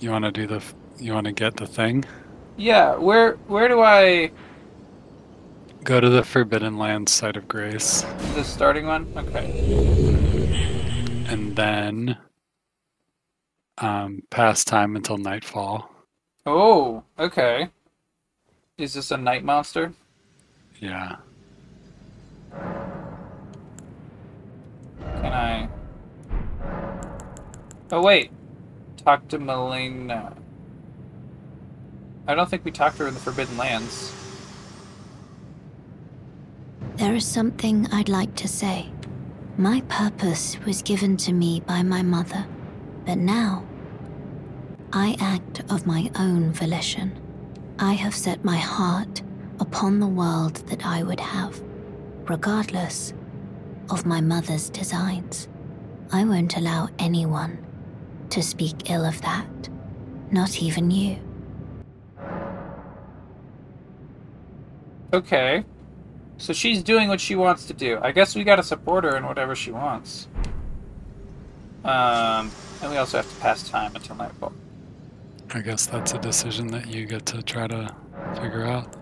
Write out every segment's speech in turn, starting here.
You want to do the? You want to get the thing? Yeah, where where do I Go to the Forbidden Lands side of grace, the starting one? Okay. and then um, pass time until nightfall. Oh, okay. Is this a night monster? Yeah. Can I? Oh wait, talk to Melina. I don't think we talked to her in the Forbidden Lands. There is something I'd like to say. My purpose was given to me by my mother, but now I act of my own volition. I have set my heart upon the world that I would have, regardless of my mother's designs. I won't allow anyone to speak ill of that, not even you. Okay. So she's doing what she wants to do. I guess we gotta support her in whatever she wants. Um, and we also have to pass time until nightfall. I guess that's a decision that you get to try to figure out,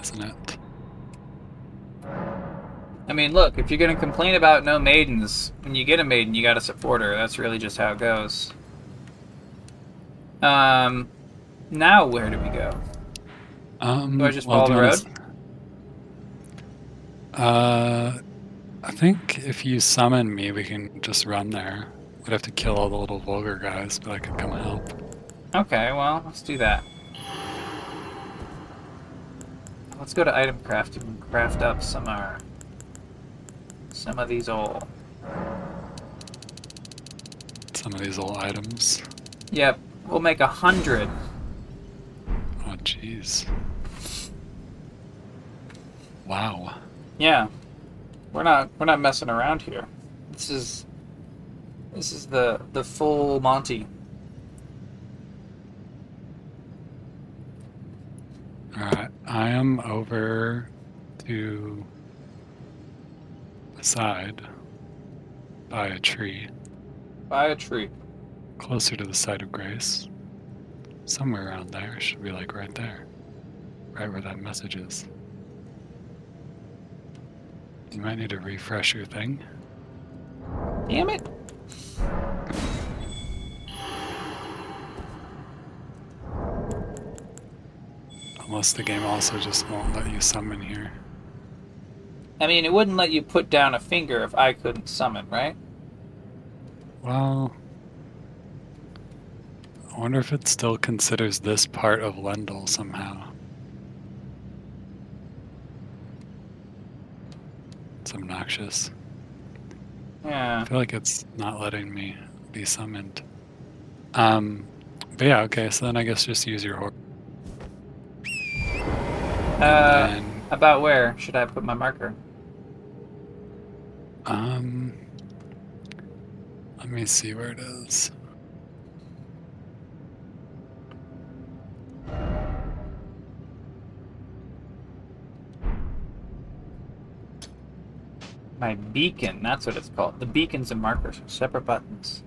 isn't it? I mean, look, if you're gonna complain about no maidens, when you get a maiden, you gotta support her. That's really just how it goes. Um, now where do we go? Um, Do I just follow the road? Uh, I think if you summon me, we can just run there. We'd have to kill all the little vulgar guys, but I could come help. Okay, well, let's do that. Let's go to item crafting and craft up some uh, some of these old. Some of these old items. Yep, we'll make a hundred. Oh, jeez. Wow. Yeah, we're not we're not messing around here. This is this is the the full Monty. Alright, I am over to side by a tree, By a tree. closer to the site of grace. Somewhere around there. Should be like right there. Right where that message is. You might need to refresh your thing. Damn it! Unless the game also just won't let you summon here. I mean, it wouldn't let you put down a finger if I couldn't summon, right? Well, I wonder if it still considers this part of Leyndell somehow. It's obnoxious. Yeah. I feel like it's not letting me be summoned. Um, but yeah, okay, so then I guess just use your horse. Uh, and, about where should I put my marker? Um, let me see where it is. My beacon, that's what it's called. The beacons and markers are separate buttons.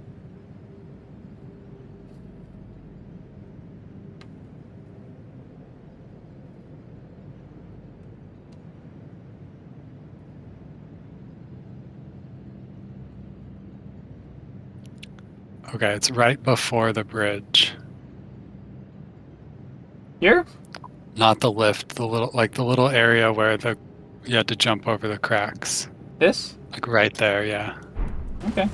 Okay, it's right before the bridge. Here? Not the lift, the little like the little area where the you had to jump over the cracks. This? Like right there, yeah. Okay.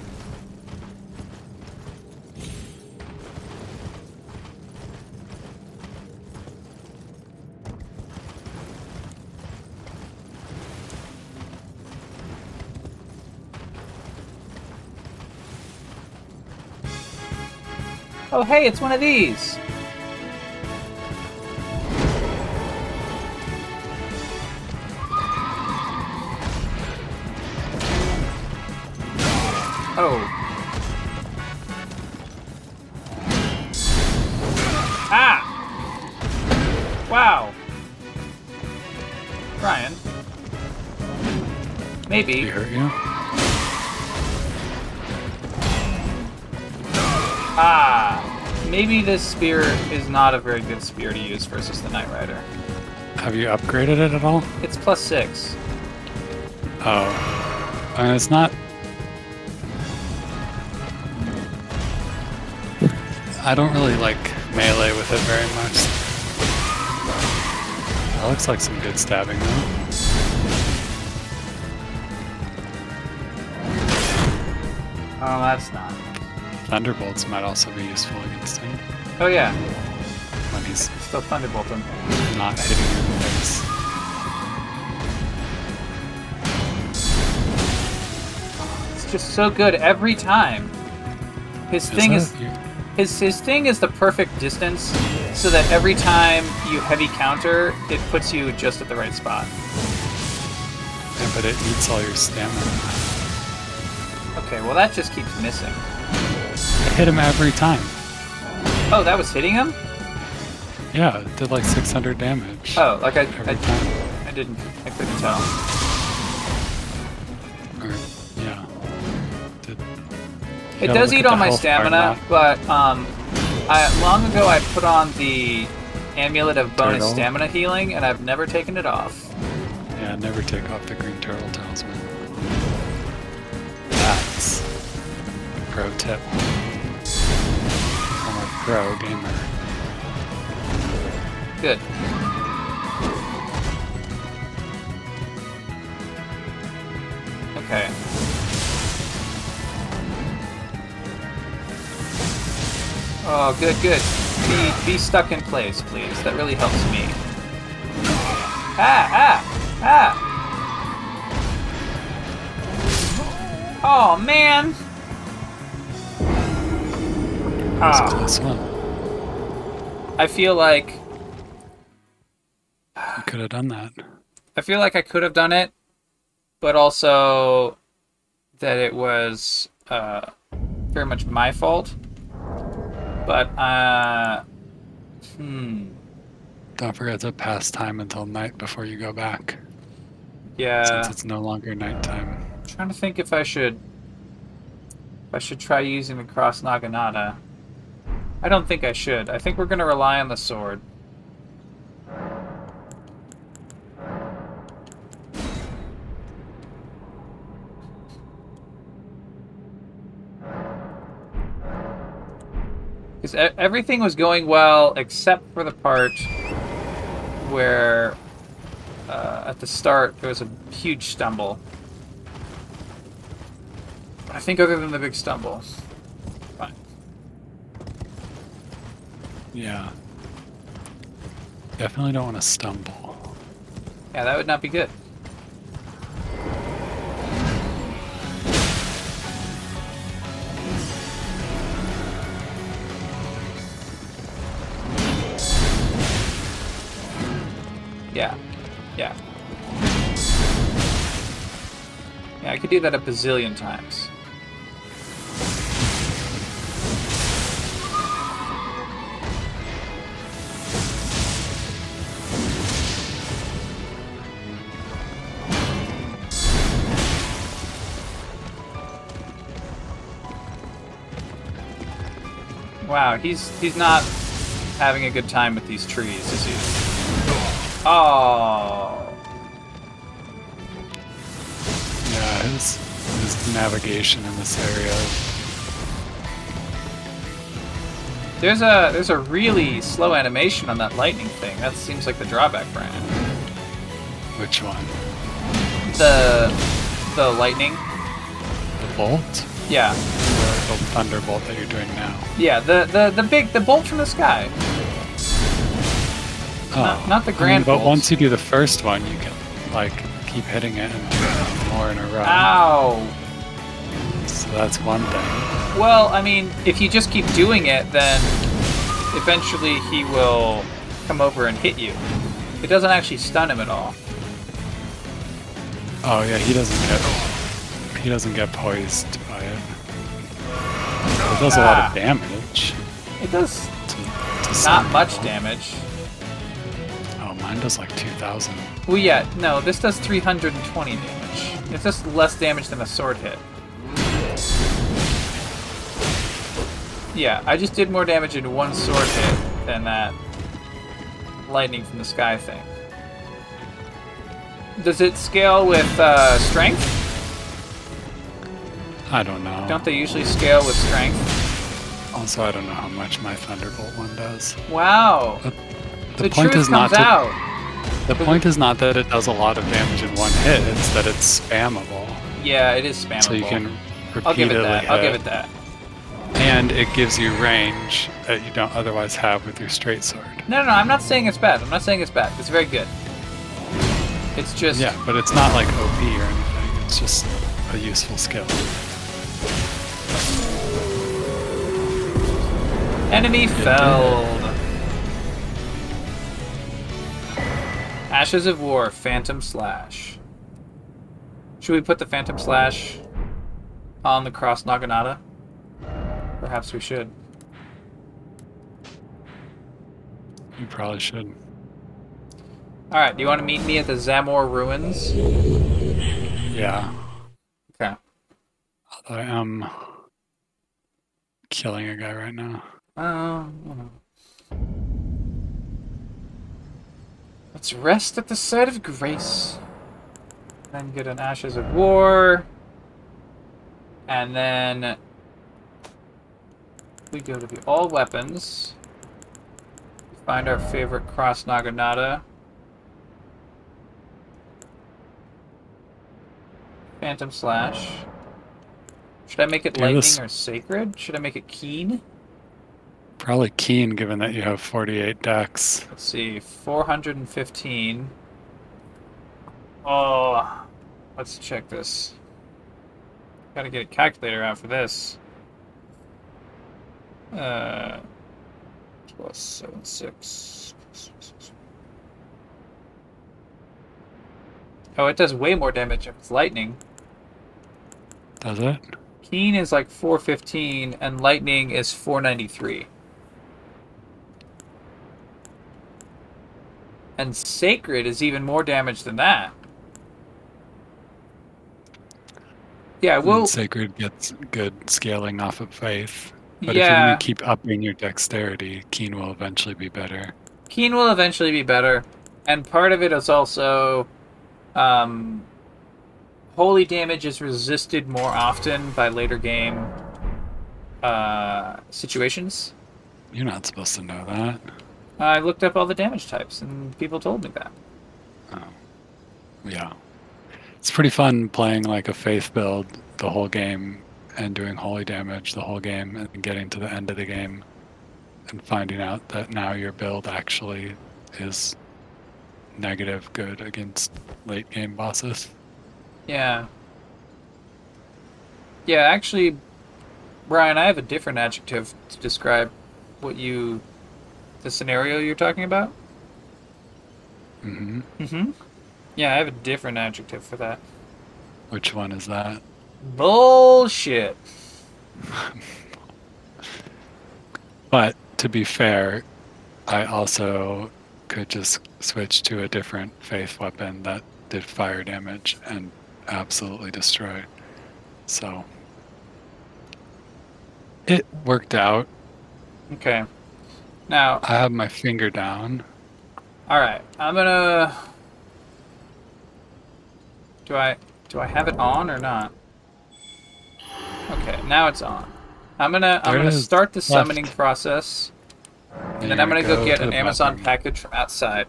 Oh, hey, it's one of these. This spear is not a very good spear to use versus the Knight Rider. Have you upgraded it at all? It's plus six. Oh. I mean, it's not. I don't really like melee with it very much. That looks like some good stabbing though. Oh, that's not. Thunderbolts might also be useful against him Oh yeah, when he's still Thunderbolt him. not hitting you in the face. It's just so good every time. His thing is? You- his his thing is the perfect distance, so that every time you heavy counter, it puts you just at the right spot. yeah, but it eats all your stamina. Okay, well that just keeps missing. I hit him every time. Oh, that was hitting him. Yeah, it did like 600 damage. Oh, like I Every I, time. I didn't I couldn't tell. Or, yeah. Did, It does eat at all my stamina, but um, I long ago I put on the amulet of bonus Turtle. stamina healing, and I've never taken it off. Yeah, never take off the green turtle talisman. That's a pro tip. Pro gamer. Good. Okay. Oh, good, good. Be be stuck in place, please. That really helps me. Ah, ah, ah! Oh man! That's Ah, close one. I feel like You could have done that. I feel like I could have done it, but also that it was uh, very much my fault. But uh, hmm, Don't forget to pass time until night before you go back. yeah. Since it's no longer nighttime. trying to think if I should if I should try using the cross naginata. I don't think I should. I think we're gonna rely on the sword. Because everything was going well except for the part where uh, at the start there was a huge stumble. I think other than the big stumble, fine. Yeah. Definitely don't want to stumble. Yeah, that would not be good. Yeah. Yeah. Yeah, I could do that a bazillion times. He's he's not having a good time with these trees, is he? Oh. Yeah, his, his navigation in this area. There's a there's a really slow animation on that lightning thing. That seems like the drawback for it. Which one? The the lightning. The bolt? Yeah. Thunderbolt that you're doing now? Yeah, the, the, the big the bolt from the sky. Oh, Not- not the I mean, grand but bolts. once you do the first one, you can like keep hitting it and more in a row. Ow. So that's one thing. Well, I mean, if you just keep doing it, then eventually he will come over and hit you. It doesn't actually stun him at all. Oh yeah, he doesn't get he doesn't get poised by it. It does a lot Ah. of damage. It does not much people. damage. Oh, mine does like two thousand. Well, yeah, no, this does 320 damage. It's just less damage than a sword hit. Yeah, I just did more damage in one sword hit than that lightning from the sky thing. Does it scale with uh, strength? I don't know. Don't they usually scale with strength? Also, I don't know how much my Thunderbolt one does. Wow. The, The, point truth is not to, out. The point is not that it does a lot of damage in one hit. It's that it's spammable, Yeah, it is spammable. so you can repeatedly I'll give it that. I'll give it that. And it gives you range that you don't otherwise have with your straight sword. No, no, no, I'm not saying it's bad. I'm not saying it's bad. It's very good. It's just Yeah, but it's not like OP or anything. It's just a useful skill. Enemy felled. Ashes of War, Phantom Slash. Should we put the Phantom Slash on the Cross Naginata? Perhaps we should. You probably should. Alright, do you want to meet me at the Zamor Ruins? Yeah. Okay. I am killing a guy right now. Oh. Let's rest at the site of grace. Then get an Ashes of War. And then we go to the all weapons. Find our favorite cross Naginata. Phantom Slash. Should I make it lightning or sacred? Should I make it keen? Probably keen given that you have 48 decks. Let's see, 415. Oh, let's check this. Gotta get a calculator out for this. Uh, plus seven six. Oh, it does way more damage if it's lightning. Does it? Keen is like 415, and lightning is 493. And sacred is even more damage than that. Yeah, And well, Sacred gets good scaling off of faith. But if you're going to keep upping your dexterity, keen will eventually be better. Keen will eventually be better, and part of it is also, um, holy damage is resisted more often by later game uh, situations. You're not supposed to know that. I looked up all the damage types, and people told me that. Oh. Yeah. It's pretty fun playing like a faith build the whole game and doing holy damage the whole game and getting to the end of the game and finding out that now your build actually is negative good against late game bosses. Yeah. Yeah, actually, Brian, I have a different adjective to describe what you, the scenario you're talking about. hmm Mm-hmm. Yeah, I have a different adjective for that. Which one is that? Bullshit. But to be fair, I also could just switch to a different faith weapon that did fire damage and absolutely destroy. So it worked out. Okay. Now, I have my finger down. all right. I'm gonna. Do I do I have it on or not? Okay, now it's on. I'm gonna I'm There gonna start the left. summoning process, and then I'm gonna go get to an Amazon button. package from outside.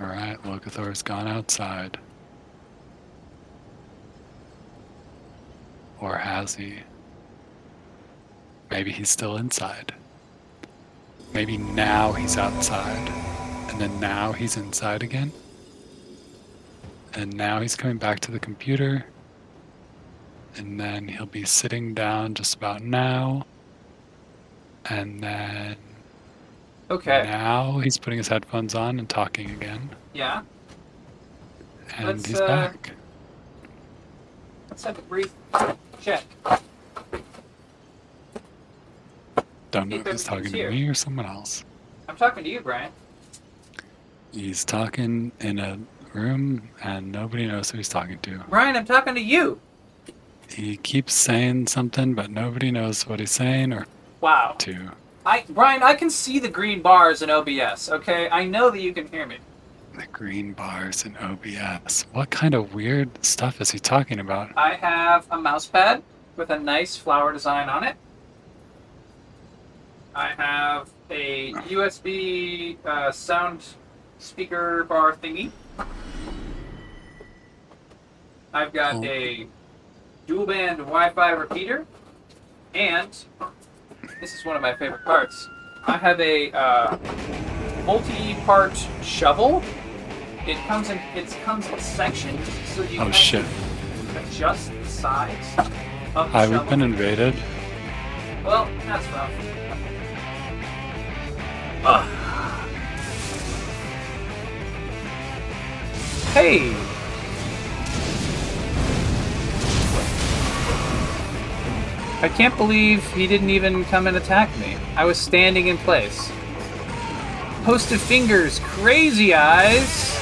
All right, Locathor's gone outside. Or has he? Maybe he's still inside. Maybe now he's outside. And then now he's inside again. And now he's coming back to the computer. And then he'll be sitting down just about now. And then Okay. now he's putting his headphones on and talking again. Yeah. And Let's, he's uh, back. Let's have a brief check. Don't know if he's talking to me or someone else. I'm talking to you, Brian. He's talking in a room and nobody knows who he's talking to. Brian, I'm talking to you. he keeps saying something, but nobody knows what he's saying or Wow. to. I Brian, I can see the green bars in OBS. Okay, I know that you can hear me. The green bars in OBS. What kind of weird stuff is he talking about? I have a mouse pad with a nice flower design on it. I have a USB uh, sound speaker bar thingy. I've got Oh. a dual band Wi-Fi repeater, and this is one of my favorite parts. I have a uh, multi-part shovel. It comes in. It comes in sections, so you Oh can shit. adjust the size of the Hi, shovel. we've been invaded. Well, that's rough. Ugh. Hey! I can't believe he didn't even come and attack me. I was standing in place. Host of fingers, crazy eyes!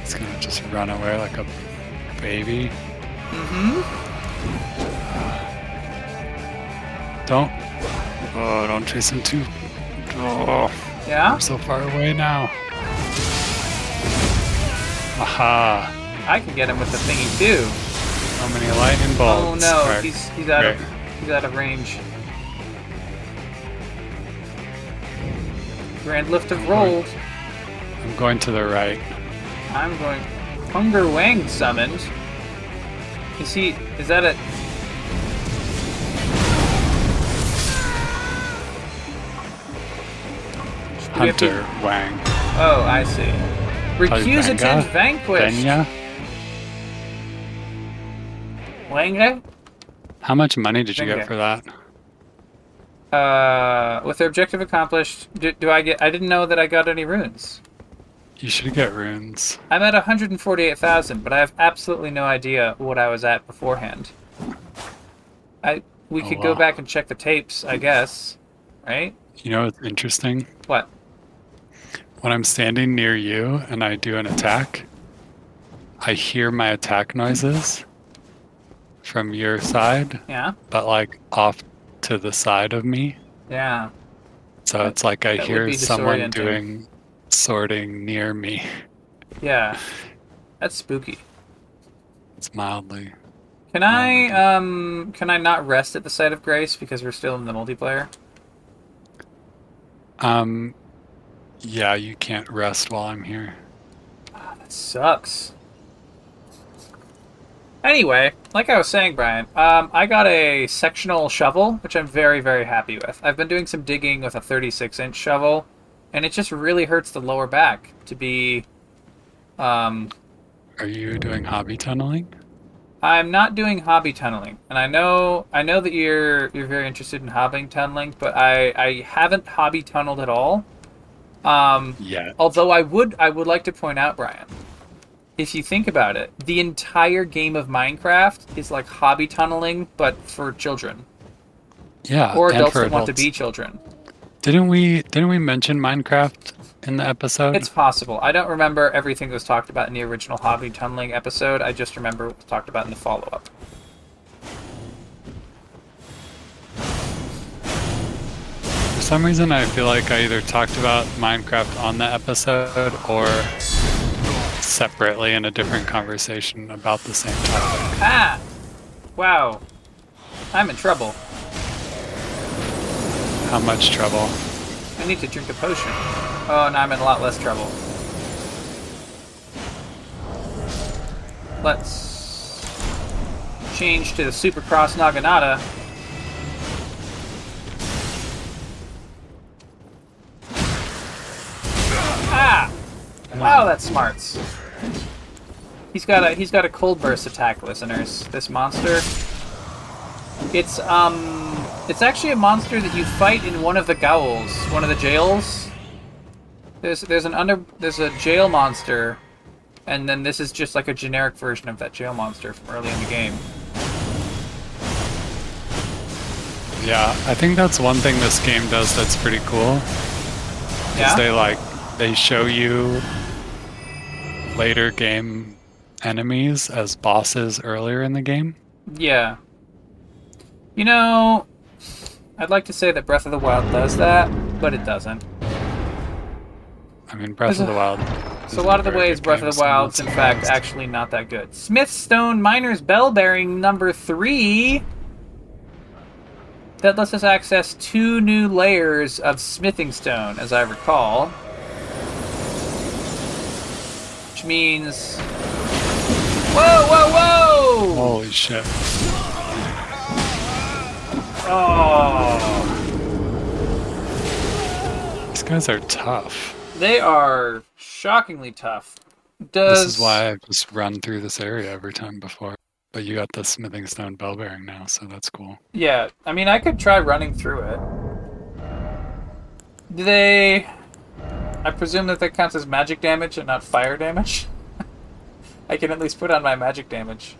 He's gonna just run away like a baby. Mm-hmm. Don't. Oh, don't chase him too. Oh, Yeah? I'm so far away now. Aha! I can get him with the thingy too. How many lightning bolts? Oh no, he's he's out of great. he's out of range. Grand lift of rolls. I'm going to the right. I'm going. Hunger Wang summoned. Is he? Is that a? Have to- Hunter Wang. Oh, I see. Vanga? vanquished. Benya? Wange? How much money did you get for that? Uh, with their objective accomplished, do, do I get? I didn't know that I got any runes. You should get runes. I'm at 148,000, but I have absolutely no idea what I was at beforehand. I we Oh, could go back and check the tapes, I guess. Right? You know what's interesting? What? When I'm standing near you and I do an attack, I hear my attack noises from your side, Yeah. but like off to the side of me. Yeah. So That- it's like I hear someone doing sorting near me. Yeah. That's spooky. It's mildly. Can I um can I not rest at the site of grace because we're still in the multiplayer? Um, yeah, you can't rest while I'm here. Ah, That sucks. Anyway, like I was saying, Brian, um, I got a sectional shovel, which I'm very, very happy with. I've been doing some digging with a 36 inch shovel, and it just really hurts the lower back to be. Um, Are you doing hobby tunneling? I'm not doing hobby tunneling, and I know I know that you're you're very interested in hobby tunneling, but I I haven't hobby tunneled at all. Um, Yeah. Although I would I would like to point out, Brian, if you think about it, the entire game of Minecraft is like hobby tunneling, but for children Yeah. or adults that want to be children. Didn't we? Didn't we mention Minecraft in the episode? It's possible. I don't remember everything that was talked about in the original hobby tunneling episode. I just remember what was talked about in the follow up. Some reason, I feel like I either talked about Minecraft on the episode or separately in a different conversation about the same topic. Ah! Wow. I'm in trouble. How much trouble? I need to drink a potion. Oh, now I'm in a lot less trouble. Let's change to the Supercross Naginata. Wow, that's smarts. He's got a he's got a cold burst attack, listeners. This monster. It's um it's actually a monster that you fight in one of the ghouls, one of the jails. There's there's an under there's a jail monster, and then this is just like a generic version of that jail monster from early in the game. Yeah, I think that's one thing this game does that's pretty cool. Is Yeah. they like they show you later game enemies as bosses earlier in the game. Yeah. You know, I'd like to say that Breath of the Wild does that, but it doesn't. I mean, Breath of the Wild. So a lot of the ways Breath of the Wild's in fact actually not that good. Smithstone Miner's Bell Bearing number three. That lets us access two new layers of smithing stone, as I recall. Which means. Whoa, whoa, whoa! Holy shit. Oh. These guys are tough. They are shockingly tough. Does This is why I just run through this area every time before. But you got the smithing stone bell bearing now, so that's cool. Yeah, I mean, I could try running through it. Do they? I presume that that counts as magic damage and not fire damage. I can at least put on my magic damage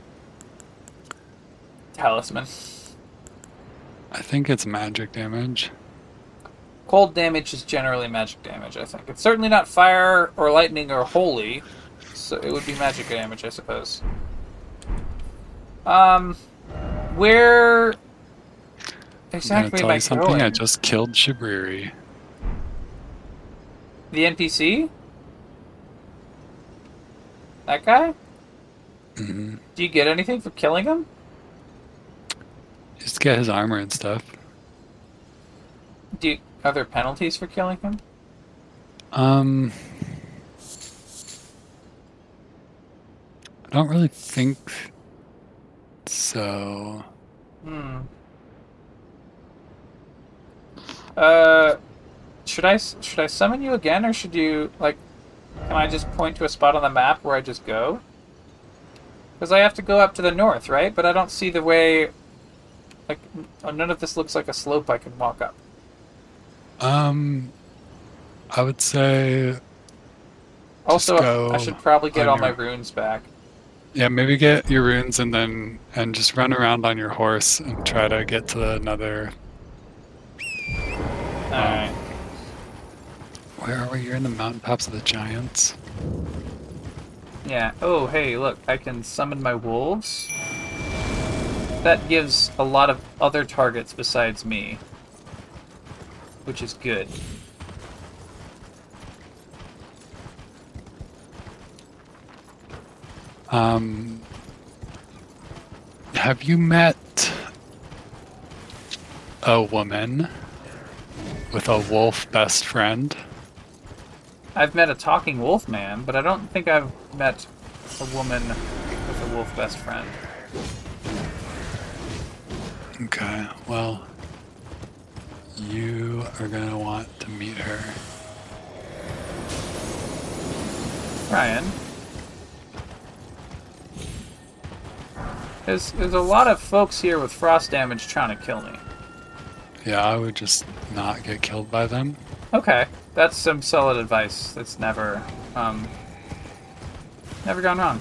talisman. I think it's magic damage. Cold damage is generally magic damage. I think it's certainly not fire or lightning or holy, so it would be magic damage, I suppose. Um, where exactly? I'm gonna tell you something. going? I just killed Shabriri. The NPC? That guy? hmm Do you get anything for killing him? Just get his armor and stuff. Do you, are there penalties for killing him? Um, I don't really think so. Hmm. Uh, should I should I summon you again, or should you like? Can I just point to a spot on the map where I just go? Because I have to go up to the north, right? But I don't see the way. Like, none of this looks like a slope I can walk up. Um, I would say, Also, I should probably get all my runes back. yeah, maybe get your runes and then and just run around on your horse and try to get to another. Alright. Where are we? You're in the mountain tops of the giants. Yeah. Oh, hey, look, I can summon my wolves. That gives a lot of other targets besides me, which is good. Um, have you met a woman with a wolf best friend? I've met a talking wolf man, but I don't think I've met a woman with a wolf best friend. Okay, well, you are gonna want to meet her. Ryan. There's, there's a lot of folks here with frost damage trying to kill me. Yeah, I would just not get killed by them. Okay, that's some solid advice. That's never, um, never gone wrong.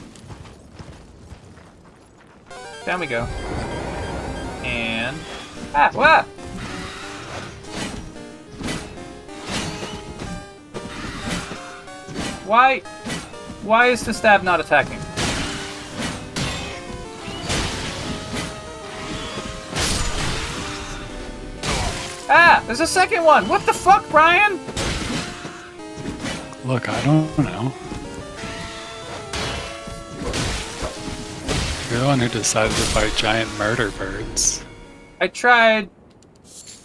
Down we go. And ah, what? Why? Why is the stab not attacking? Ah, there's a second one. What the fuck, Brian? Look, I don't know. You're the one who decided to fight giant murder birds. I tried.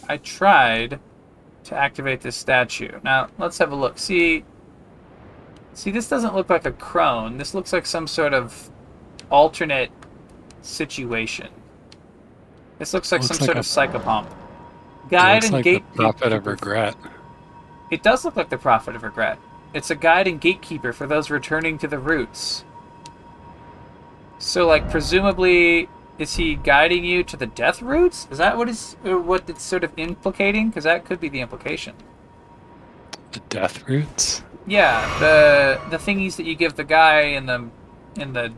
I tried to activate this statue. Now let's have a look. See. See, this doesn't look like a crone. This looks like some sort of alternate situation. This looks like Looks some like sort a- of psychopomp. It Guide looks and like gate. the prophet of regret. It does look like the prophet of regret. It's a guide and gatekeeper for those returning to the roots. So, like, presumably, is he guiding you to the death roots? Is that what is uh, what it's sort of implicating? Because that could be the implication. The death roots? Yeah, the the thingies that you give the guy in the in the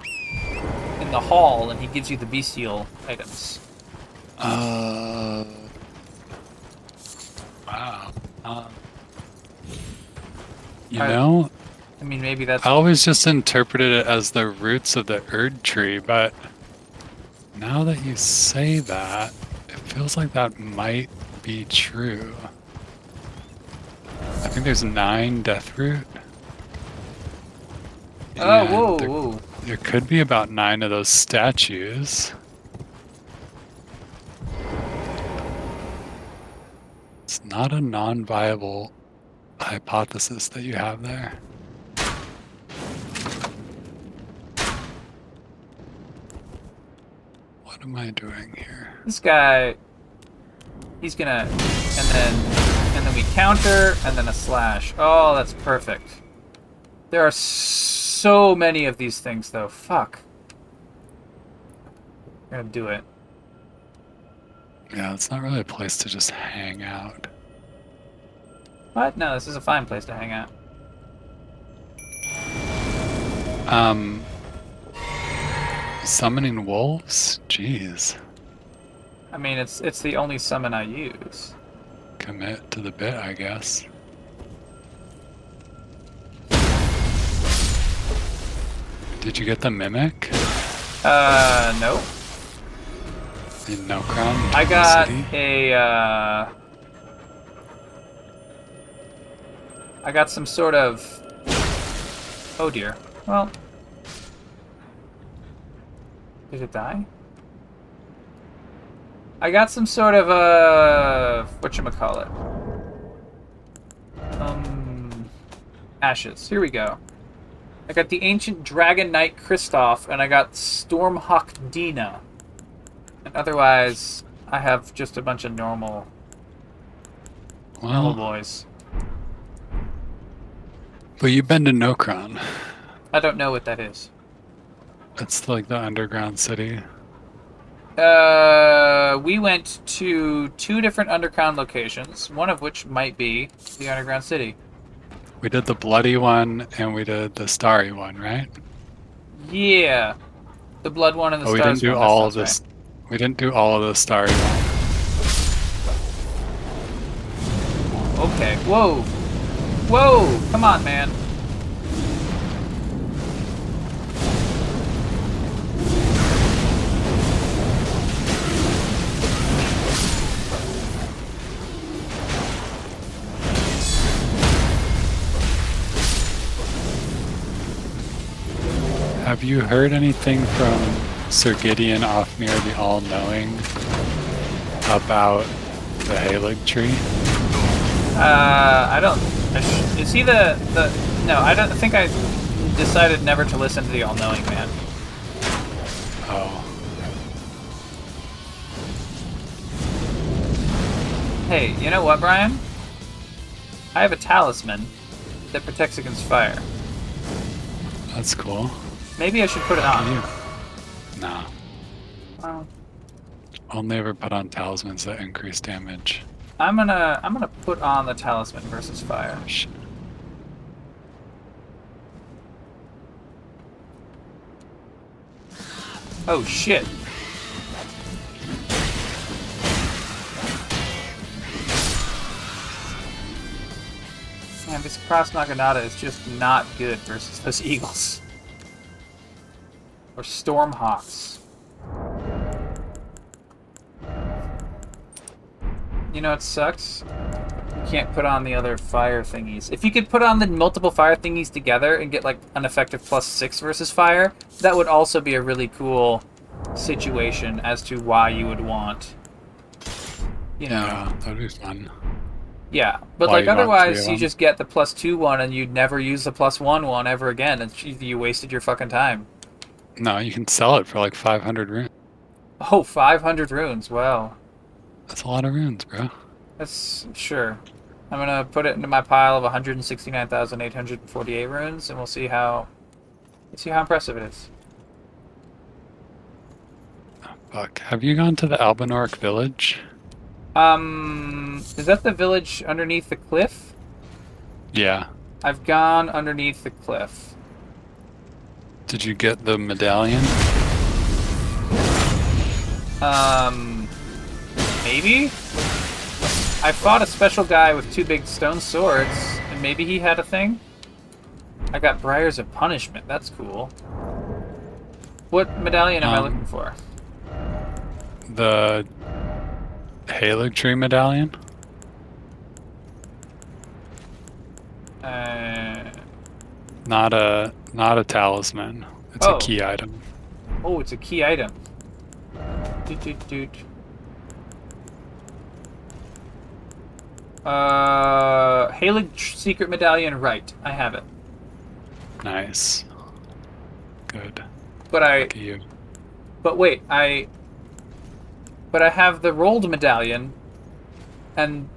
in the hall, and he gives you the bestial items. Uh. Wow. Um, you I- know, I mean, maybe that's I always just interpreted it as the roots of the Erd tree, but now that you say that, it feels like that might be true. I think there's nine death root. Oh, whoa, there, whoa. there could be about nine of those statues. It's not a non-viable hypothesis that you have there. What am I doing here? This guy, he's gonna, and then, and then we counter, and then a slash. Oh, that's perfect. There are so many of these things, though. Fuck. I'm gonna do it. Yeah, it's not really a place to just hang out. What? No, this is a fine place to hang out. Um, summoning wolves? Jeez. I mean, it's it's the only summon I use. Commit to the bit, I guess. Did you get the mimic Uh, no. in Nokron? I got City? a, uh... I got some sort of... Oh dear. Well... Did it die? I got some sort of, uh... Whatchamacallit? Um... Ashes. Here we go. I got the Ancient Dragon Knight Kristoff, and I got Stormhawk Dina. And otherwise, I have just a bunch of normal, normal Well, boys. But you've been to Nokron. I don't know what that is. That's like the underground city. Uh, we went to two different underground locations, one of which might be the underground city. We did the bloody one and we did the starry one, right? Yeah, the blood one and the Oh, we didn't do one, all of this. We didn't do all of the starry one. Okay. Whoa. Whoa! Come on, man. Have you heard anything from Sir Gideon Ofnir the All-Knowing about the Halig tree? Uh, I don't. Is he the the? No, I don't I think I decided never to listen to the all-knowing man. Oh, Hey, you know what, Brian? I have a talisman that protects against fire. that's cool. Maybe I should put it on. You? Nah. Well, Only ever put on talismans that increase damage. I'm gonna I'm gonna put on the talisman versus fire. Oh shit! Oh, Man, this cross Naginata is just not good versus those eagles. Or Stormhawks. You know it sucks? You can't put on the other fire thingies. If you could put on the multiple fire thingies together and get like an effective plus six versus fire, that would also be a really cool situation as to why you would want. You know. Yeah, that'd be fun. Yeah, but Why like you otherwise, you just get the plus two one, and you'd never use the plus one one ever again, and you- you wasted your fucking time. No, you can sell it for like 500 runes. Oh, 500 runes. Wow, That's a lot of runes, bro. that's sure. I'm gonna put it into my pile of 169,848 runes, and we'll see how, let's see how impressive it is. Fuck. Have you gone to the Albinauric village? Um, is that the village underneath the cliff? Yeah. I've gone underneath the cliff. Did you get the medallion? Um, maybe? I fought a special guy with two big stone swords, and maybe he had a thing? I got Briars of Punishment. That's cool. What medallion am I Um, looking for? The Halig Tree Medallion? Uh, Not a not a talisman. It's Oh. a key item. oh, it's a key item. Doot, doot, doot. Uh, Haligtree Secret Medallion, right. I have it. Nice. Good. But I, at you. but wait, I, but I have the Rold medallion, and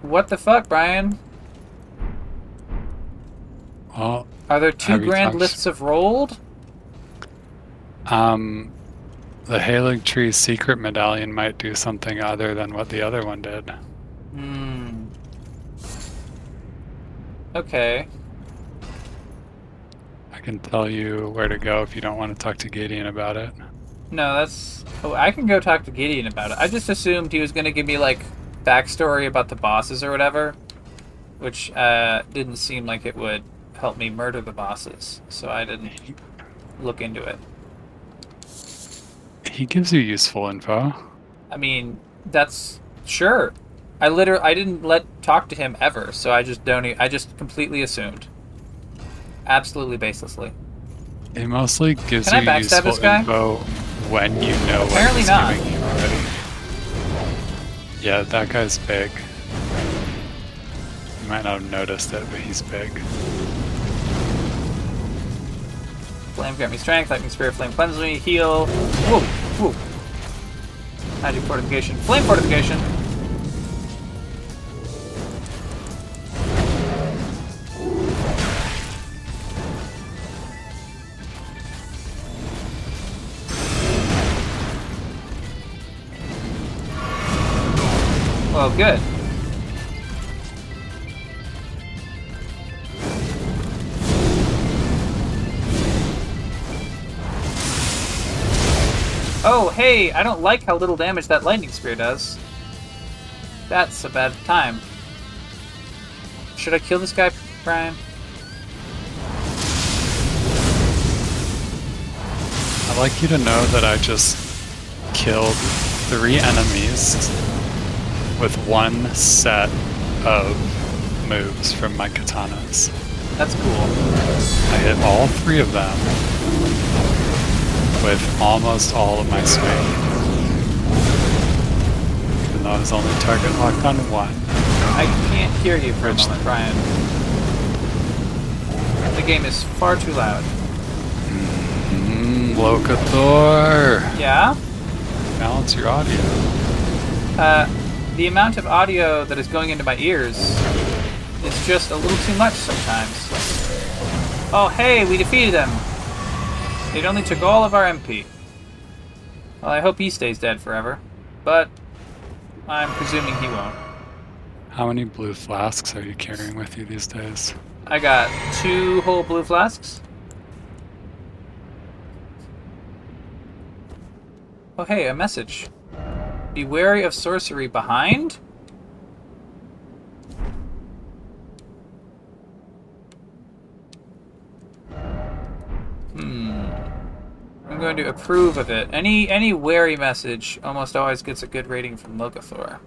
what the fuck, Brian? Well, Are there two grand talked- lists of Rold? um, the Haligtree Secret Medallion might do something other than what the other one did. Hmm. Okay. I can tell you where to go if you don't want to talk to Gideon about it. No, that's. Oh, I can go talk to Gideon about it. I just assumed he was going to give me like backstory about the bosses or whatever, which uh, didn't seem like it would help me murder the bosses, so I didn't look into it. He gives you useful info. I mean, that's sure. I literally I didn't let talk to him ever, so I just don't. e- I just completely assumed. Absolutely baselessly. It mostly gives Can I you backstab useful this guy? info when you know what Apparently he's not. giving you already. Yeah, that guy's big. You might not have noticed it, but he's big. Flame grant me strength, lightning spear, flame cleanse me, heal. Whoa, whoa. Magic fortification, flame fortification. Well, good. Oh, hey, I don't like how little damage that lightning spear does. That's a bad time. Should I kill this guy, Brian? I'd like you to know that I just killed three enemies with one set of moves from my katanas. That's cool. I hit all three of them with almost all of my swing. Even though I was only target locked on one. I can't hear you for a Rich. moment, Brian. The game is far too loud. Mmm, Locathor! Yeah? Balance your audio. Uh, the amount of audio that is going into my ears is just a little too much sometimes. Oh, hey, we defeated them. It only took all of our MP. Well, I hope he stays dead forever, but I'm presuming he won't. How many blue flasks are you carrying with you these days? I got two whole blue flasks. Oh, hey, a message. Be wary of sorcery behind? Hmm. I'm going to approve of it. Any any wary message almost always gets a good rating from Locathor.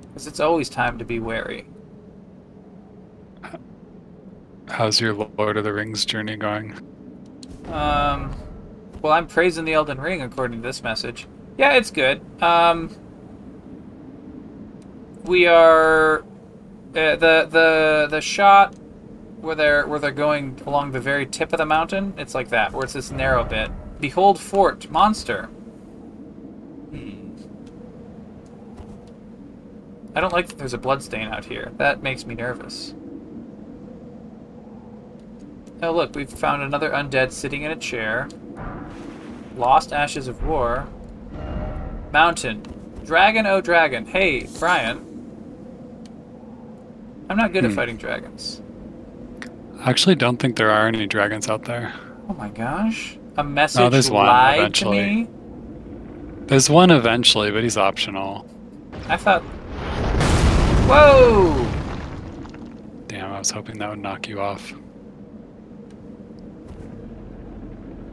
Because it's always time to be wary. How's your Lord of the Rings journey going? Um, well, I'm praising the Elden Ring according to this message. Yeah, it's good. Um, we are uh, the the the shot where they're where they're going along the very tip of the mountain. It's like that, where it's this narrow bit. Behold, fort monster. Hmm. I don't like that there's a blood stain out here. That makes me nervous. Oh, look, we've found another undead sitting in a chair. Lost Ashes of War. Mountain. Dragon, oh dragon. Hey, Brian. I'm not good hmm. at fighting dragons. I actually don't think there are any dragons out there. Oh my gosh. A message no, there's one eventually. There's one eventually, but he's optional. I thought. Whoa! Damn, I was hoping that would knock you off.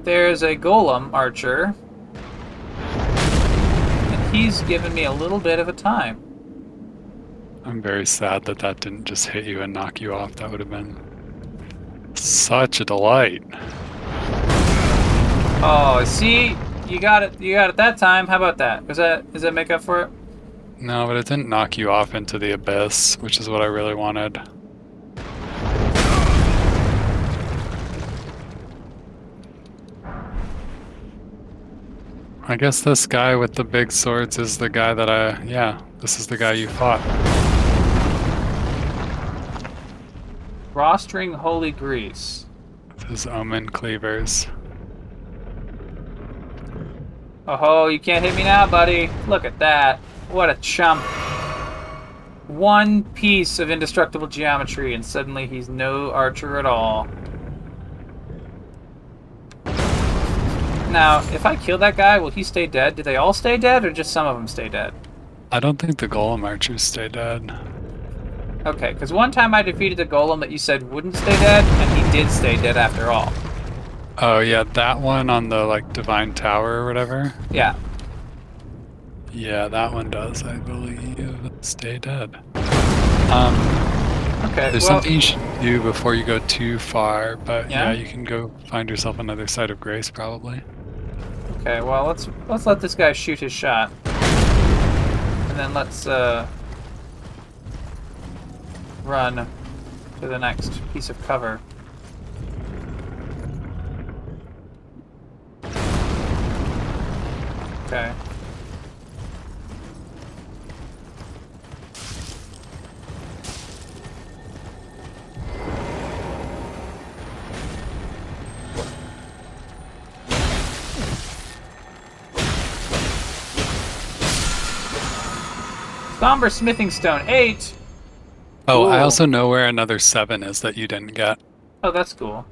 There's a golem archer He's given me a little bit of a time. I'm very sad that that didn't just hit you and knock you off. That would have been such a delight. Oh, see, you got it. You got it that time. How about that? Was that? Does that make up for it? No, but it didn't knock you off into the abyss, which is what I really wanted. I guess this guy with the big swords is the guy that I. Yeah, this is the guy you fought. Drawstring holy grease. With his omen cleavers. Oh, ho, you can't hit me now, buddy. Look at that. What a chump. One piece of indestructible geometry, and suddenly he's no archer at all. Now, if I kill that guy, will he stay dead? Do they all stay dead, or just some of them stay dead? I don't think the golem archers stay dead. Okay, because one time I defeated the golem that you said wouldn't stay dead, and he did stay dead after all. Oh yeah, that one on the like divine tower or whatever. Yeah. Yeah, that one does, I believe. Stay dead. Um, Okay. there's well, something you should do before you go too far, but Yeah? yeah, you can go find yourself another site of grace probably. Okay. Well, let's let's let this guy shoot his shot, and then let's uh, run to the next piece of cover. Okay. Somber Smithing Stone 8. Oh, I also know where another seven is that you didn't get, Oh, that's cool.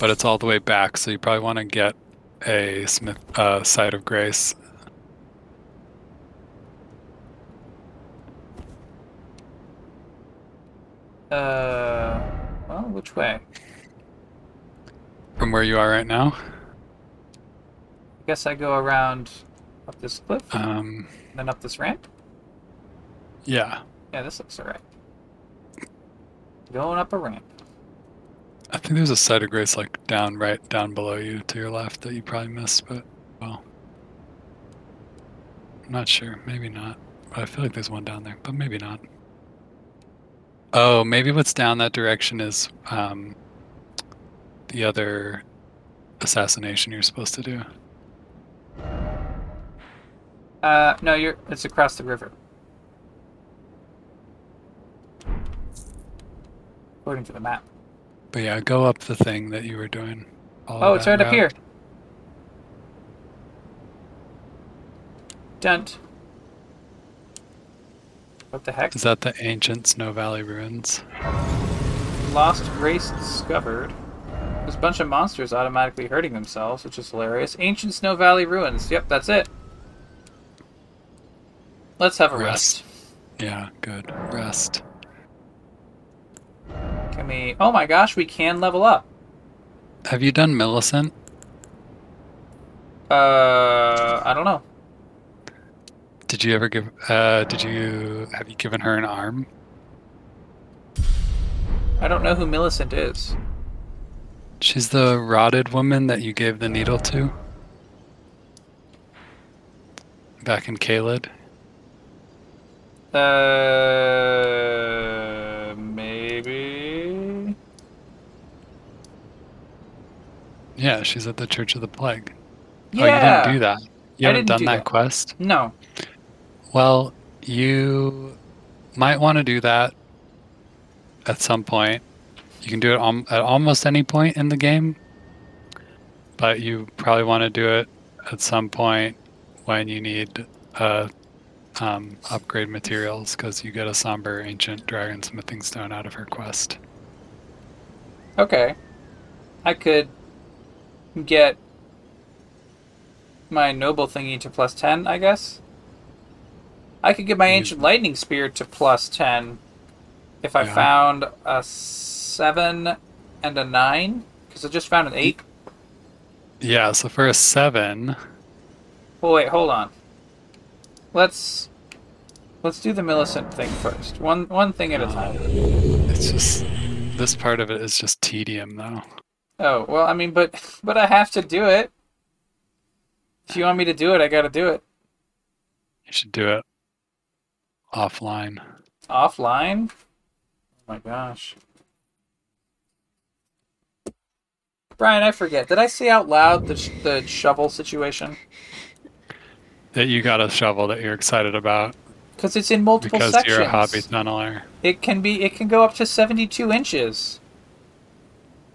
but it's all the way back, so you probably want to get a Smith uh, site of grace. Uh, well, which way? From where you are right now. I guess I go around up this cliff, Um, then up this ramp. Yeah, Yeah, this looks alright. Going up a ramp. I think there's a site of grace like down right down below you to your left that you probably missed, but well, I'm not sure. Maybe not. I feel like there's one down there, but maybe not. Oh, maybe what's down that direction is um, the other assassination you're supposed to do. Uh, no, you're. It's across the river. According to the map. But yeah, go up the thing that you were doing. Oh, it's right up here. Dent. What the heck? Is that the ancient Snow Valley ruins? Lost grace discovered. There's a bunch of monsters automatically hurting themselves, which is hilarious. Ancient Snow Valley ruins. Yep, that's it. Let's have a rest. Yeah, good. Rest. We? Oh my gosh, we can level up. Have you done Millicent? Uh, I don't know. Did you ever give? Uh, did you have you given her an arm? I don't know who Millicent is. She's the rotted woman that you gave the needle to. Back in Caelid. Uh, maybe. Yeah, she's at the Church of the Plague. Yeah. Oh, you didn't do that. You I haven't done do that that. quest. No. Well, you might want to do that at some point. You can do it at almost any point in the game, but you probably want to do it at some point when you need uh, um, upgrade materials because you get a somber ancient dragon smithing stone out of her quest. Okay. I could get my noble thingy to plus 10, I guess. I could get my ancient lightning spear to plus 10 if I Yeah. found a 7 and a 9 because I just found an 8. Yeah, so for a seven, Well, wait, hold on. Let's let's do the Millicent thing first. One one thing at a time. it's just this part of it is just tedium though. Oh well, I mean, but but I have to do it. If you want me to do it, I got to do it You should do it offline. offline. Oh my gosh. Brian, I forget. Did I say out loud the, sh- the shovel situation? That you got a shovel that you're excited about Because it's in multiple because sections. you're a hobby tunneler. It can be. It can go up to seventy-two inches.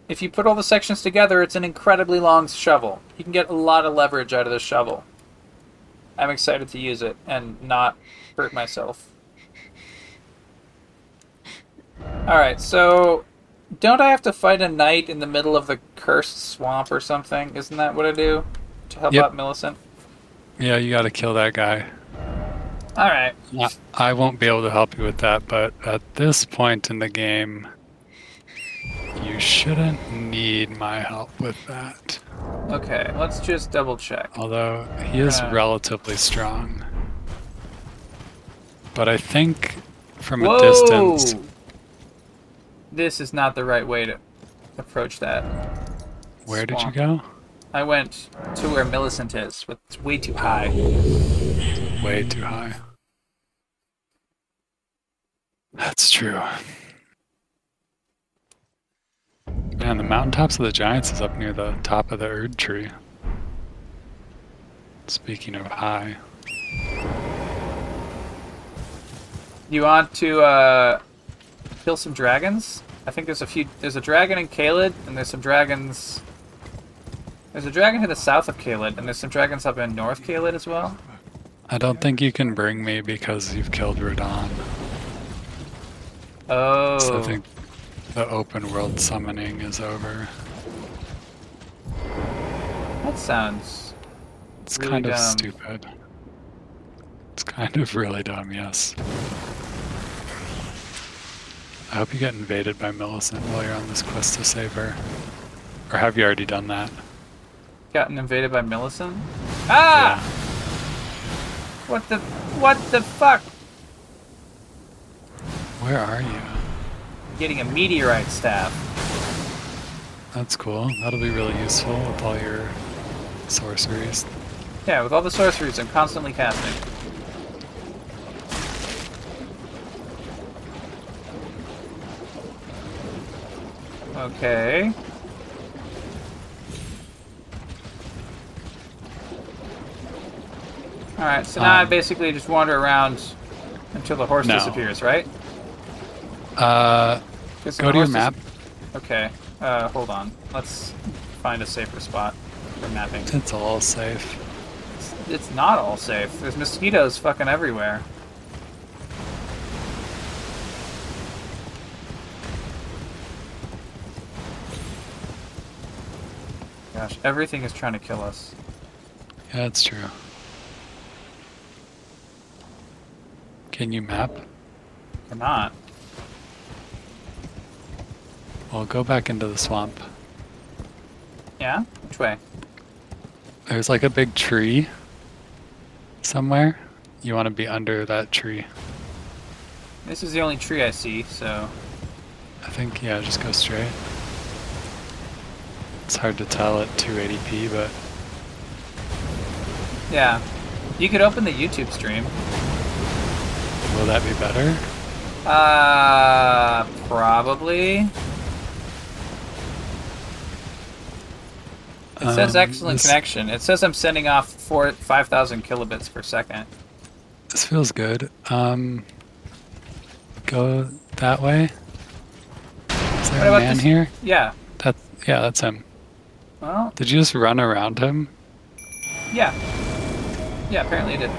If you put all the sections together, it's an incredibly long shovel. You can get a lot of leverage out of this shovel. I'm excited to use it and not hurt myself. Alright, so don't I have to fight a knight in the middle of the cursed swamp or something? Isn't that what I do? To help Yep. out Millicent? Yeah, you got to kill that guy. Alright. I won't be able to help you with that, but at this point in the game, you shouldn't need my help with that. Okay, let's just double check. Although he is Uh. relatively strong. But I think from Whoa! a distance, This is not the right way to approach that. where did you go? I went to where Millicent is, but it's way too high. Way too high. That's true. Man, the mountaintops of the giants is up near the top of the Erd tree. Speaking of high. You want to uh, kill some dragons? I think there's a few. There's a dragon in Caelid, and there's some dragons. There's a dragon to the south of Caelid, and there's some dragons up in North Caelid as well. I don't think you can bring me because you've killed Radahn. Oh, So I think the open world summoning is over. that sounds. It's Really kind of dumb. stupid. It's kind of really dumb, yes. I hope you get invaded by Millicent while you're on this quest to save her. Or have you already done that? Gotten invaded by Millicent. Ah! What the? What the fuck? Where are you? Getting a meteorite staff. That's cool. That'll be really useful with all your sorceries. Yeah, with all the sorceries I'm constantly casting. Okay. Alright, so now I Um, basically just wander around until the horse No. disappears, right? Uh, go to your map. Okay, uh, hold on. Let's find a safer spot for mapping. It's all safe. It's not all safe. There's mosquitoes fucking everywhere. Gosh, everything is trying to kill us. Yeah, it's true. Can you map? Or not. Well, go back into the swamp. Yeah? Which way? There's like a big tree somewhere. You want to be under that tree. This is the only tree I see, so. I think, yeah, just go straight. It's hard to tell at 280p, but Yeah. You could open the YouTube stream. will that be better? Uh, probably. It says Um, excellent this- connection. It says I'm sending off four five thousand kilobits per second. This feels good. Um, go that way. Is there What a man this- here? Yeah. That's yeah, that's him. Well, Did you just run around him? yeah. Yeah, apparently it did.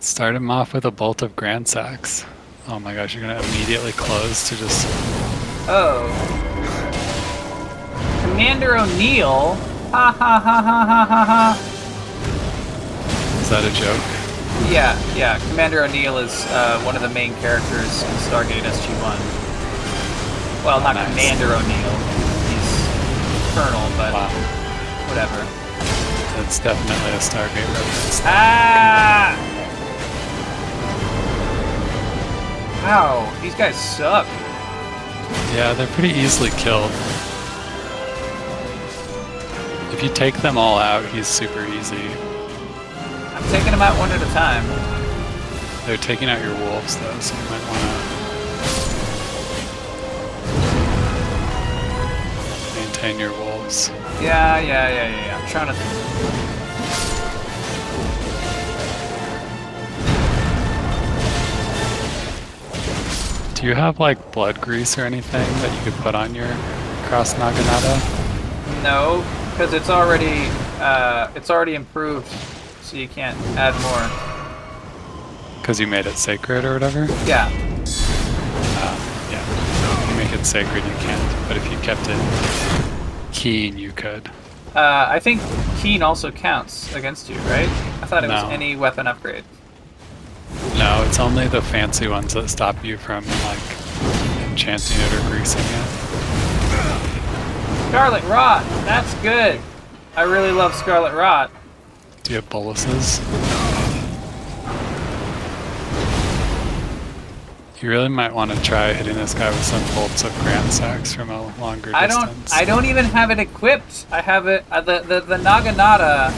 Start him off with a bolt of Gransax. Oh my gosh, you're gonna immediately close to just. Oh. Commander O'Neill. Ha ha ha ha ha ha ha. Is that a joke? Yeah, yeah. Commander O'Neill is uh, one of the main characters in Stargate SG-1. Well, not Nice. Commander O'Neill. He's Colonel, but Wow. Whatever. It's definitely a Stargate reference. Ah! Wow, these guys suck. Yeah, they're pretty easily killed. If you take them all out, he's super easy. I'm taking them out one at a time. They're taking out your wolves though, so you might want to maintain your wolves. Yeah, yeah, yeah, yeah, yeah. I'm trying to. Do you have like blood grease or anything that you could put on your cross Naginata? No, because it's already uh, it's already improved, so you can't add more. Because you made it sacred or whatever? Yeah. Uh, yeah. If you make it sacred, you can't. But if you kept it keen, you could. Uh, I think Keen also counts against you, right? I thought it was any weapon upgrade. No, it's only the fancy ones that stop you from like enchanting it or greasing it. Scarlet Rot! That's good! I really love Scarlet Rot. Do you have boluses? You really might want to try hitting this guy with some bolts of Gransax from a longer I don't distance. I don't even have it equipped. I have it uh, the, the the Naginata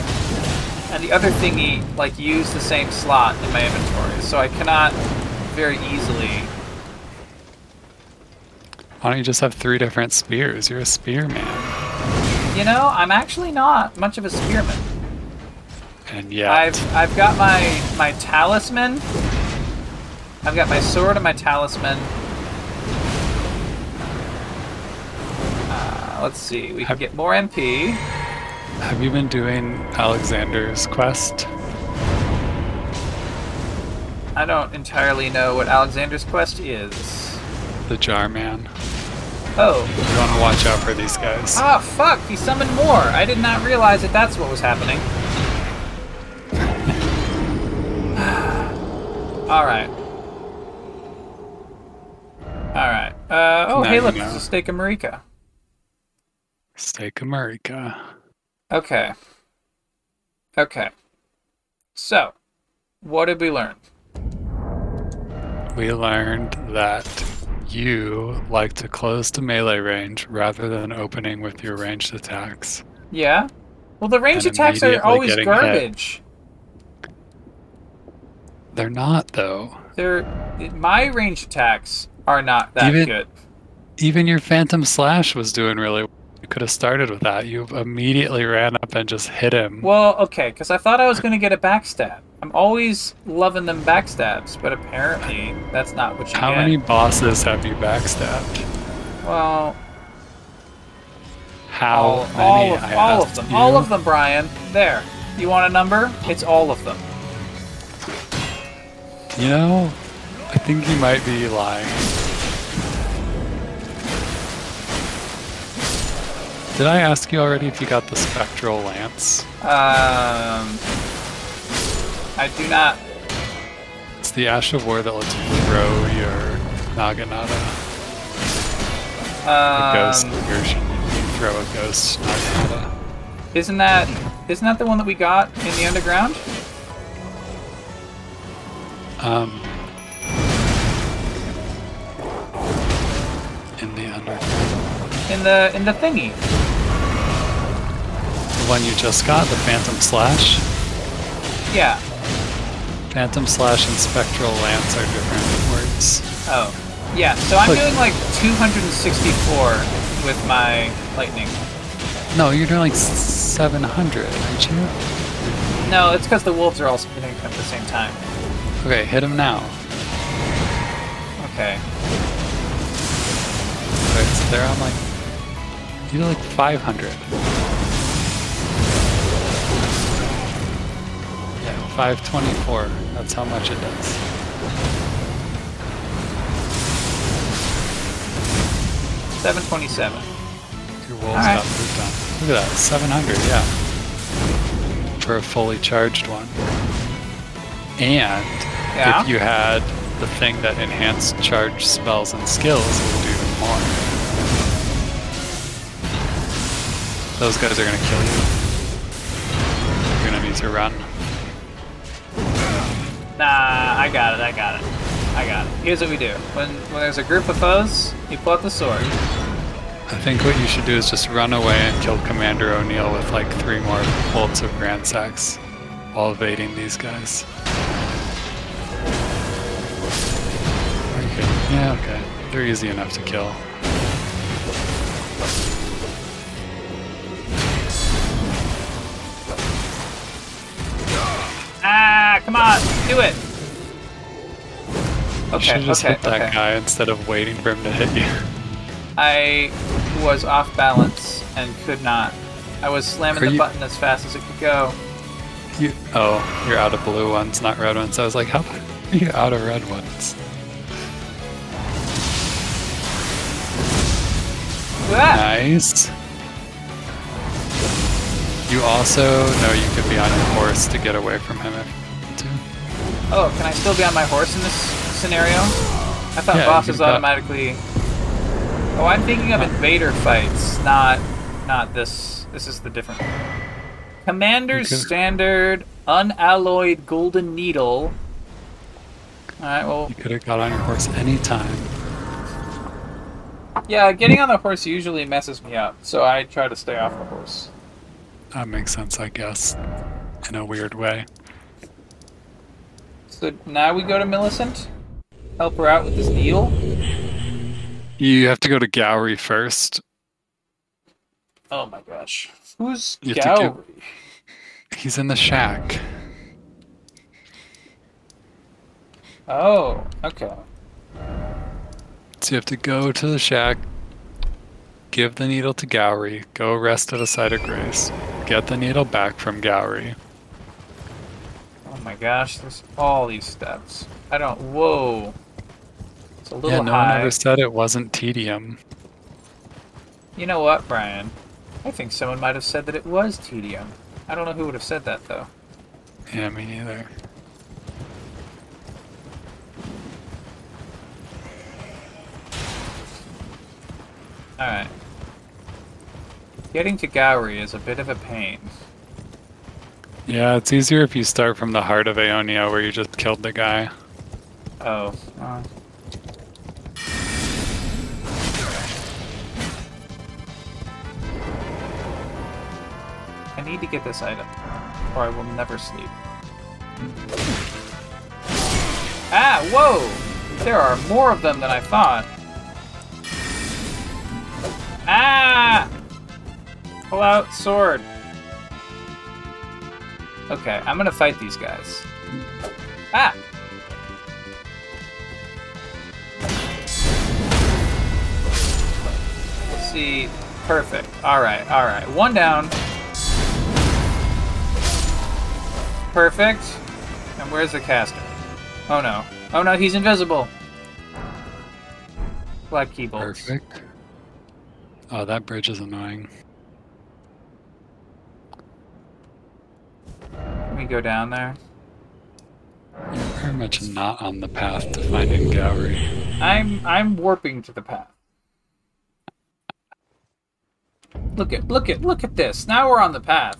and the other thingy like use the same slot in my inventory, so I cannot very easily. Why don't you just have three different spears? You're a spearman. You know, I'm actually not much of a spearman. And yet, I've I've got my my talisman. I've got my sword and my talisman. Uh, let's see. We can Have- get more MP. have you been doing Alexander's quest? I don't entirely know what Alexander's quest is. The Jar Man. Oh, You want to watch out for these guys. Ah, fuck! He summoned more! I did not realize that that's what was happening. Alright. Alright. Uh, oh, Now hey, you look, know. there's a Stake of Marika. Steak America. Okay. Okay. So, what did we learn? We learned that you like to close to melee range rather than opening with your ranged attacks. Yeah? Well, the range And attacks are always getting hit. garbage. They're not, though. They're my range attacks are not that Even- good. Even your Phantom Slash was doing really well. You could have started with that. You immediately ran up and just hit him. Well, okay, because I thought I was going to get a backstab. I'm always loving them backstabs, but apparently that's not what you How get. many bosses have you backstabbed? Well, How all, many? all of, I all of them. you. All of them, Brian. There. You want a number? It's all of them. You know, I think you might be lying. Did I ask you already if you got the Spectral Lance? Um, I do not. It's the Ash of War that lets you throw your Naginata. The ghost Um, version. You throw a ghost Naginata. isn't that isn't that the one that we got in the underground? Um, in the under. In the in the thingy. The one you just got, the Phantom Slash. Yeah. Phantom Slash and Spectral Lance are different words. Oh. Yeah. So I'm doing like 264 with my lightning. No, you're doing like 700, aren't you? No, it's because the wolves are all spinning at the same time. Okay, hit him now. Okay. Right, so they're on like. You do like 500. Yeah, 524. That's how much it does. Seven twenty-seven. Your got moved on. Look at that, 700, yeah. For a fully charged one. And Yeah. if you had the thing that enhanced charge spells and skills, it would do even more. Those guys are gonna kill you. use your run. Nah, I got it, I got it. I got it. Here's what we do. When when there's a group of foes, you pull out the sword. I think what you should do is just run away and kill Commander O'Neill with like three more bolts of Gransax while evading these guys. Kidding? Yeah, okay. They're easy enough to kill. Come on, do it. You Okay, should just okay, hit that okay. guy instead of waiting for him to hit you. I was off balance and could not. I was slamming Are the you- button as fast as it could go. You, oh, you're out of blue ones, not red ones. I was like, how are you out of red ones? Ah! Nice. You also know you could be on your horse to get away from him if you. Oh, can I still be on my horse in this scenario? I thought Yeah, bosses automatically. Oh, I'm thinking of invader fights, not not this. This is the different. Commander's standard unalloyed golden needle. All right, well, You could have got on your horse anytime. yeah, getting on the horse usually messes me up, so I try to stay off the horse. That makes sense, I guess, in a weird way. So now we go to Millicent, help her out with this deal. You have to go to Gowry first. Oh my gosh, who's You have to Gowry? He's in the shack. Oh, okay. So you have to go to the shack, give the needle to Gowry, go rest at a site of grace, get the needle back from Gowry. Oh my gosh, there's all these steps. I don't. Whoa. It's a little Yeah, no one ever said it wasn't tedium. You know what, Brian? I think someone might have said that it was tedium. I don't know who would have said that though. Yeah, me neither. Alright. Getting to Gowry is a bit of a pain. Yeah, it's easier if you start from the heart of Aeonia where you just killed the guy. Oh. uh. I need to get this item, or I will never sleep. Ah, whoa! There are more of them than I thought. Ah! Pull out sword. Okay, I'm gonna fight these guys. Ah! Let's see. Perfect. Alright, alright. One down. Perfect. And where's the caster? Oh no. Oh no, he's invisible. Black key bolts. Perfect. Oh, that bridge is annoying. Can we go down there? You're very much not on the path to finding Gowry. I'm I'm warping to the path. Look at look at look at this. Now we're on the path.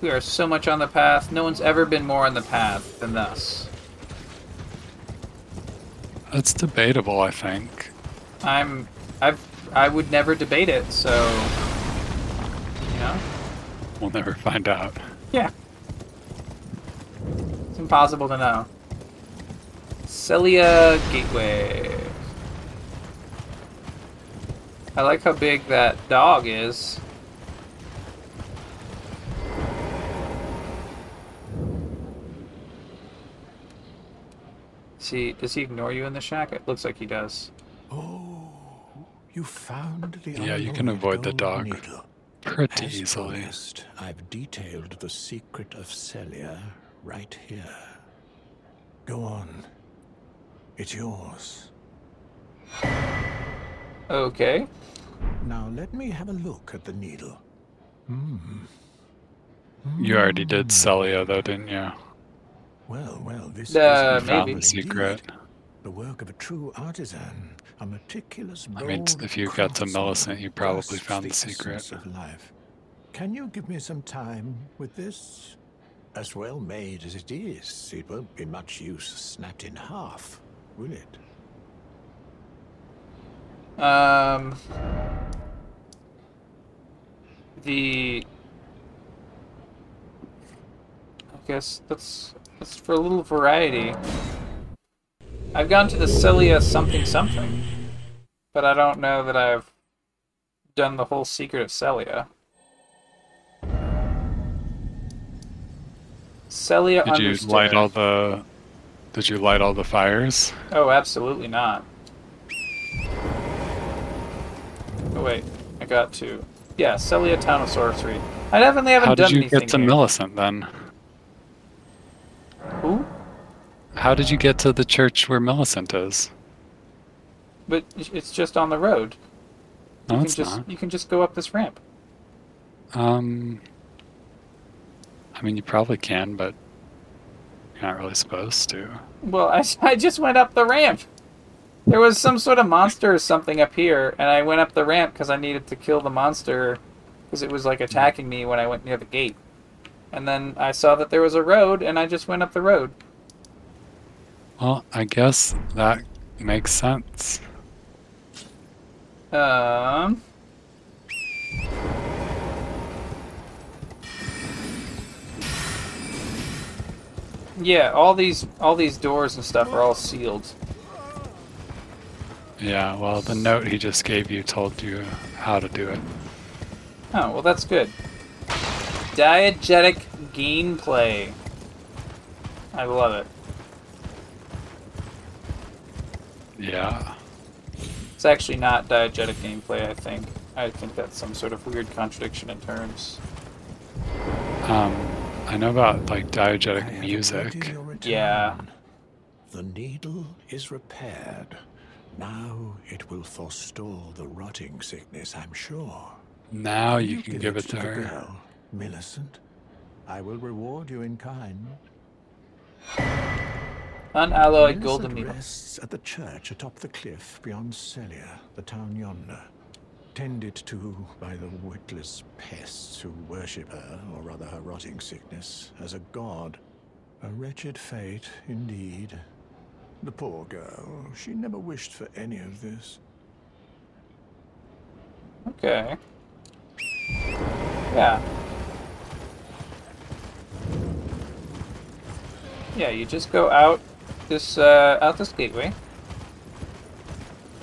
We are so much on the path. No one's ever been more on the path than us. That's debatable, I think. I'm I've I would never debate it, so you know? We'll never find out. Yeah. It's impossible to know. Sellia Gateway. I like how big that dog is. See, does he ignore you in the shack? It looks like he does. Oh, you found the Yeah, you can avoid the dog. needle. Pretty As easily. promised, I've detailed the secret of Sellia right here. Go on. It's yours. Okay. Now let me have a look at the needle. Hmm. You already did Sellia, though, didn't you? Well, well, this Uh, is maybe. unusual Secret. indeed. The work of a true artisan, a meticulous. I mean, if you got to craftsman Millicent, you probably found the secret. Of life. Can you give me some time with this? As well made as it is, it won't be much use snapped in half, will it? Um, the I guess that's that's for a little variety. I've gone to the Sellia something something, but I don't know that I've done the whole secret of Sellia. Sellia Did you light all the? Did you light all the fires? Oh, absolutely not. Oh wait, I got to. Yeah, Sellia Town of Sorcery. I definitely haven't How done did you anything get to here. Millicent then? Who? How did you get to the church where Millicent is? But it's just on the road. No, you can it's just not. you can just go up this ramp. Um, I mean, you probably can, but you're not really supposed to. Well, I, I just went up the ramp. There was some sort of monster or something up here, and I went up the ramp because I needed to kill the monster because it was like attacking me when I went near the gate. And then I saw that there was a road, and I just went up the road. Well, I guess that makes sense. Um. Yeah, all these all these doors and stuff are all sealed. Yeah, well, the note he just gave you told you how to do it. Oh, well that's good. Diegetic gameplay. I love it. Yeah. It's actually not diegetic gameplay, I think. I think that's some sort of weird contradiction in terms. Um, I know about like I diegetic music. awaited your return. Yeah. The needle is repaired. Now it will forestall the rotting sickness, I'm sure. Now you can give it to the her. girl, Millicent. I will reward you in kind. Unalloyed golden needle. rests at the church atop the cliff beyond Sellia, the town yonder. Tended to by the witless pests who worship her, or rather her rotting sickness, as a god. A wretched fate, indeed. The poor girl, she never wished for any of this. Okay. Yeah. Yeah, you just go out this uh, out this gateway,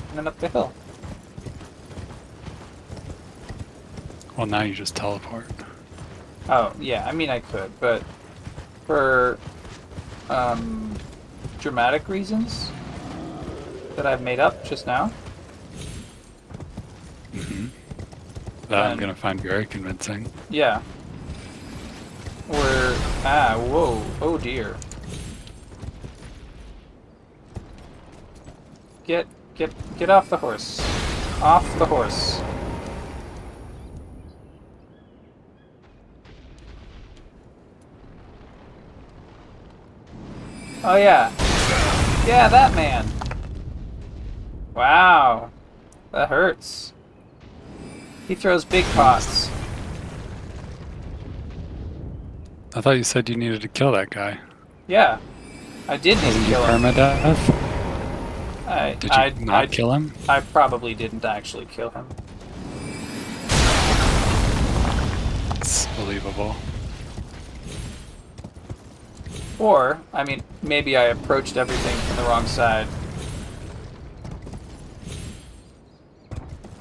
and then up the hill. Well, now you just teleport. Oh yeah, I mean I could, but for um, dramatic reasons that I've made up just now. Mm-hmm. That I'm gonna find very convincing. Yeah. We're ah whoa oh dear. Get get off the horse. Off the horse. Oh yeah. Yeah, that man. Wow. That hurts. He throws big pots. I thought you said you needed to kill that guy. Yeah. I did need Wasn't to kill him. permadeath? I, Did you I, not I, kill him? I probably didn't actually kill him. It's believable. Or, I mean, maybe I approached everything from the wrong side.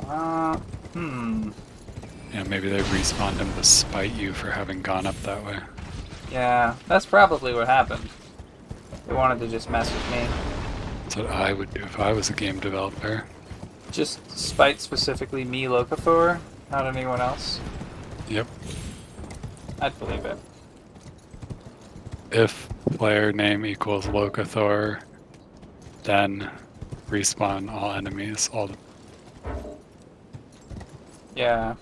Uh, hmm. Yeah, maybe they respawned him to spite you for having gone up that way. Yeah, that's probably what happened. They wanted to just mess with me. That's what I would do if I was a game developer. Just spite specifically me, Locathor, not anyone else. Yep. I'd believe it. If player name equals Locathor, then respawn all enemies. All the Yeah.